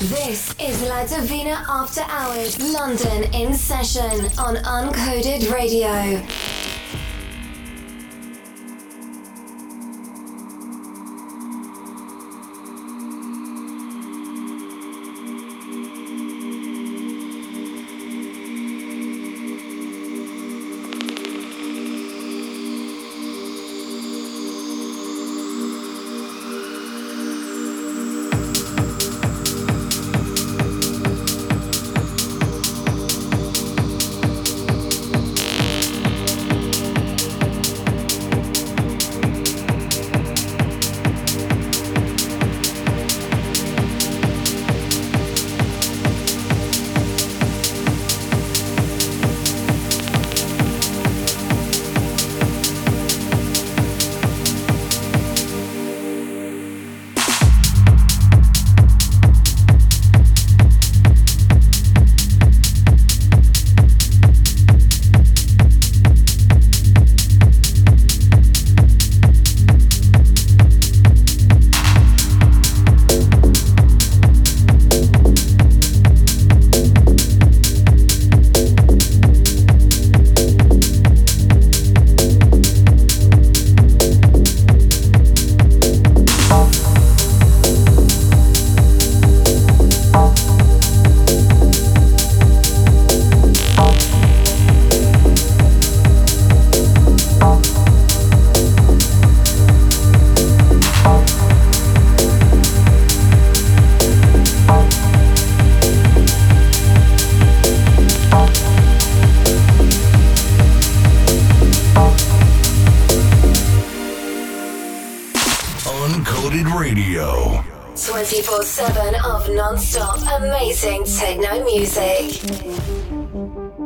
This is La Divina After Hours, London in session on Uncoded Radio. 24 7 of non stop amazing techno music.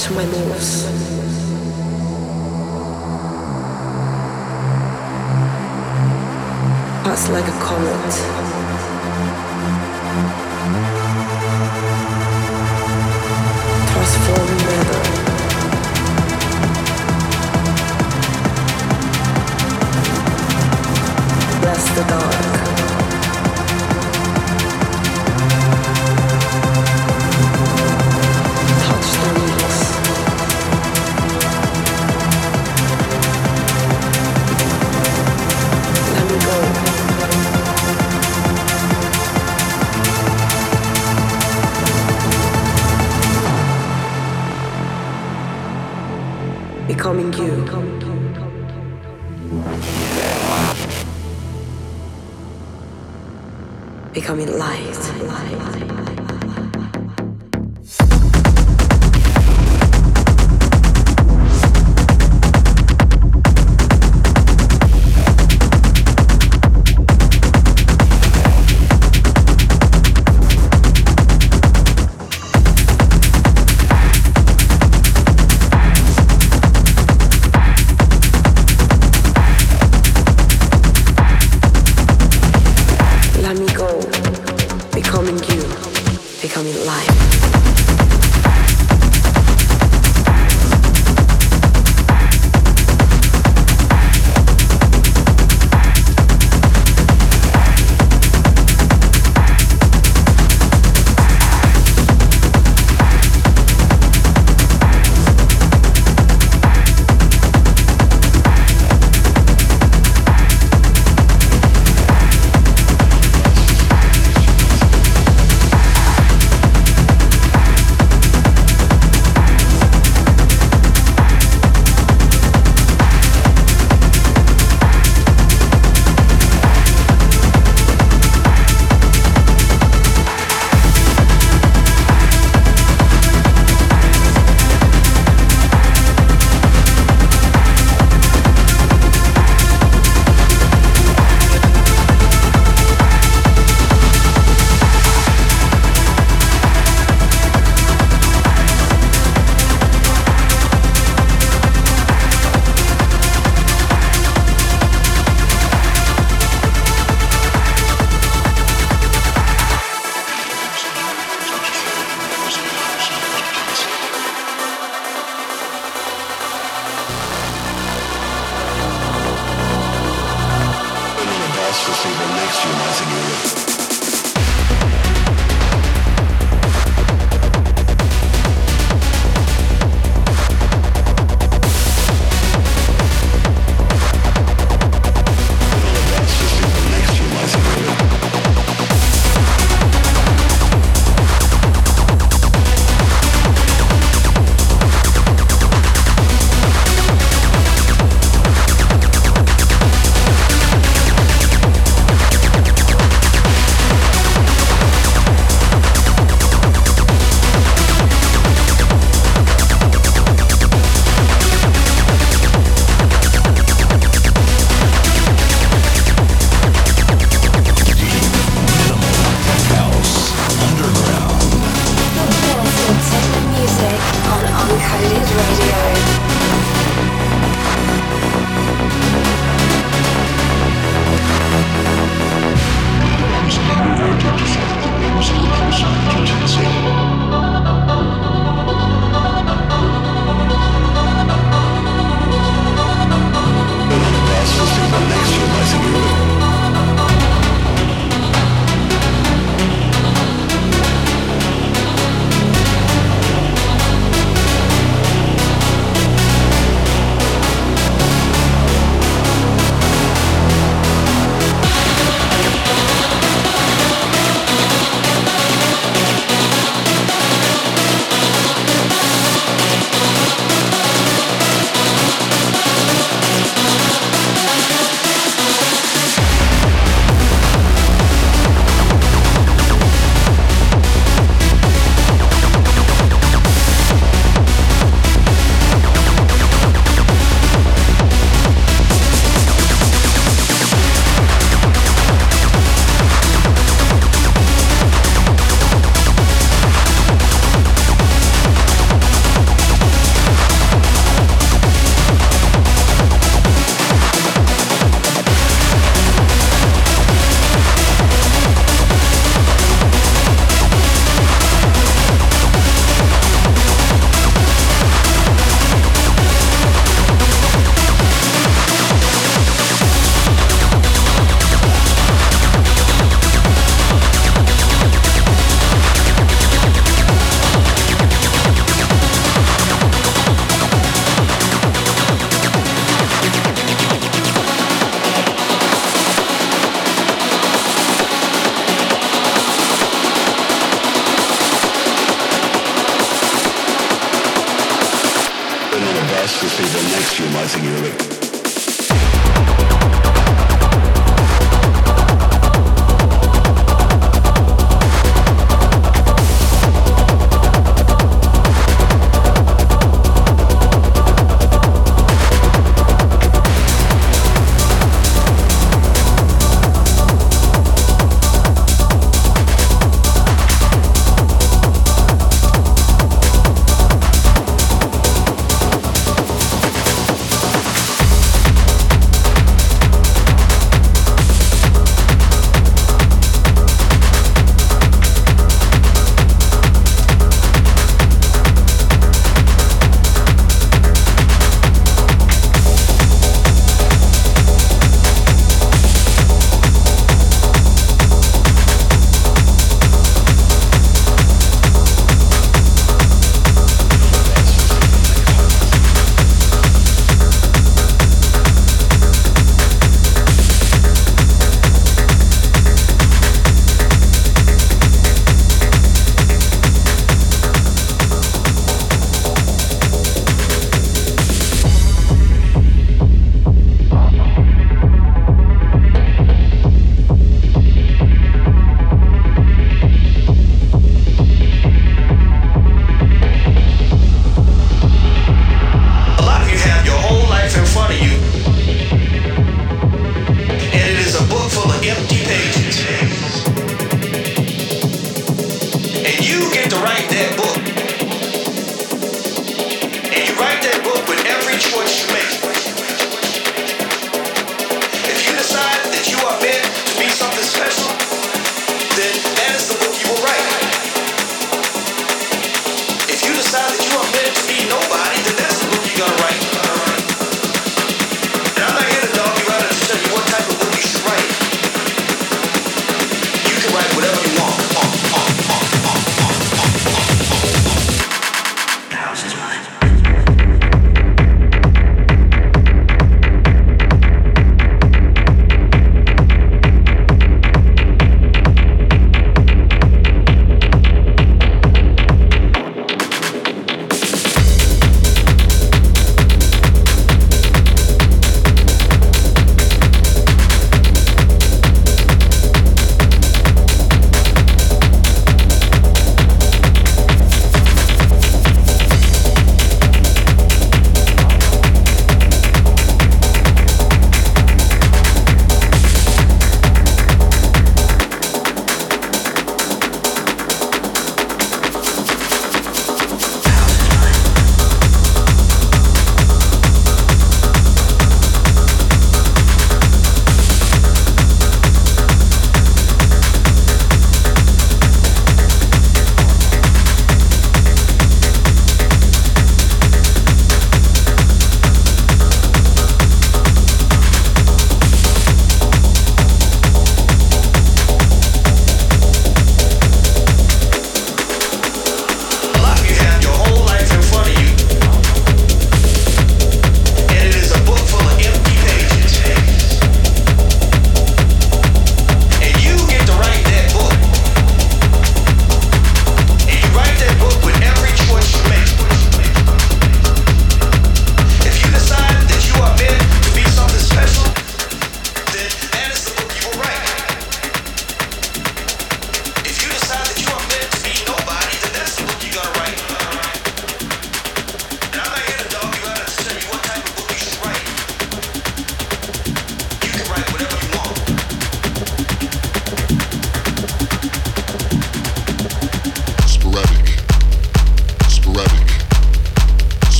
to my moves. Us like a comet.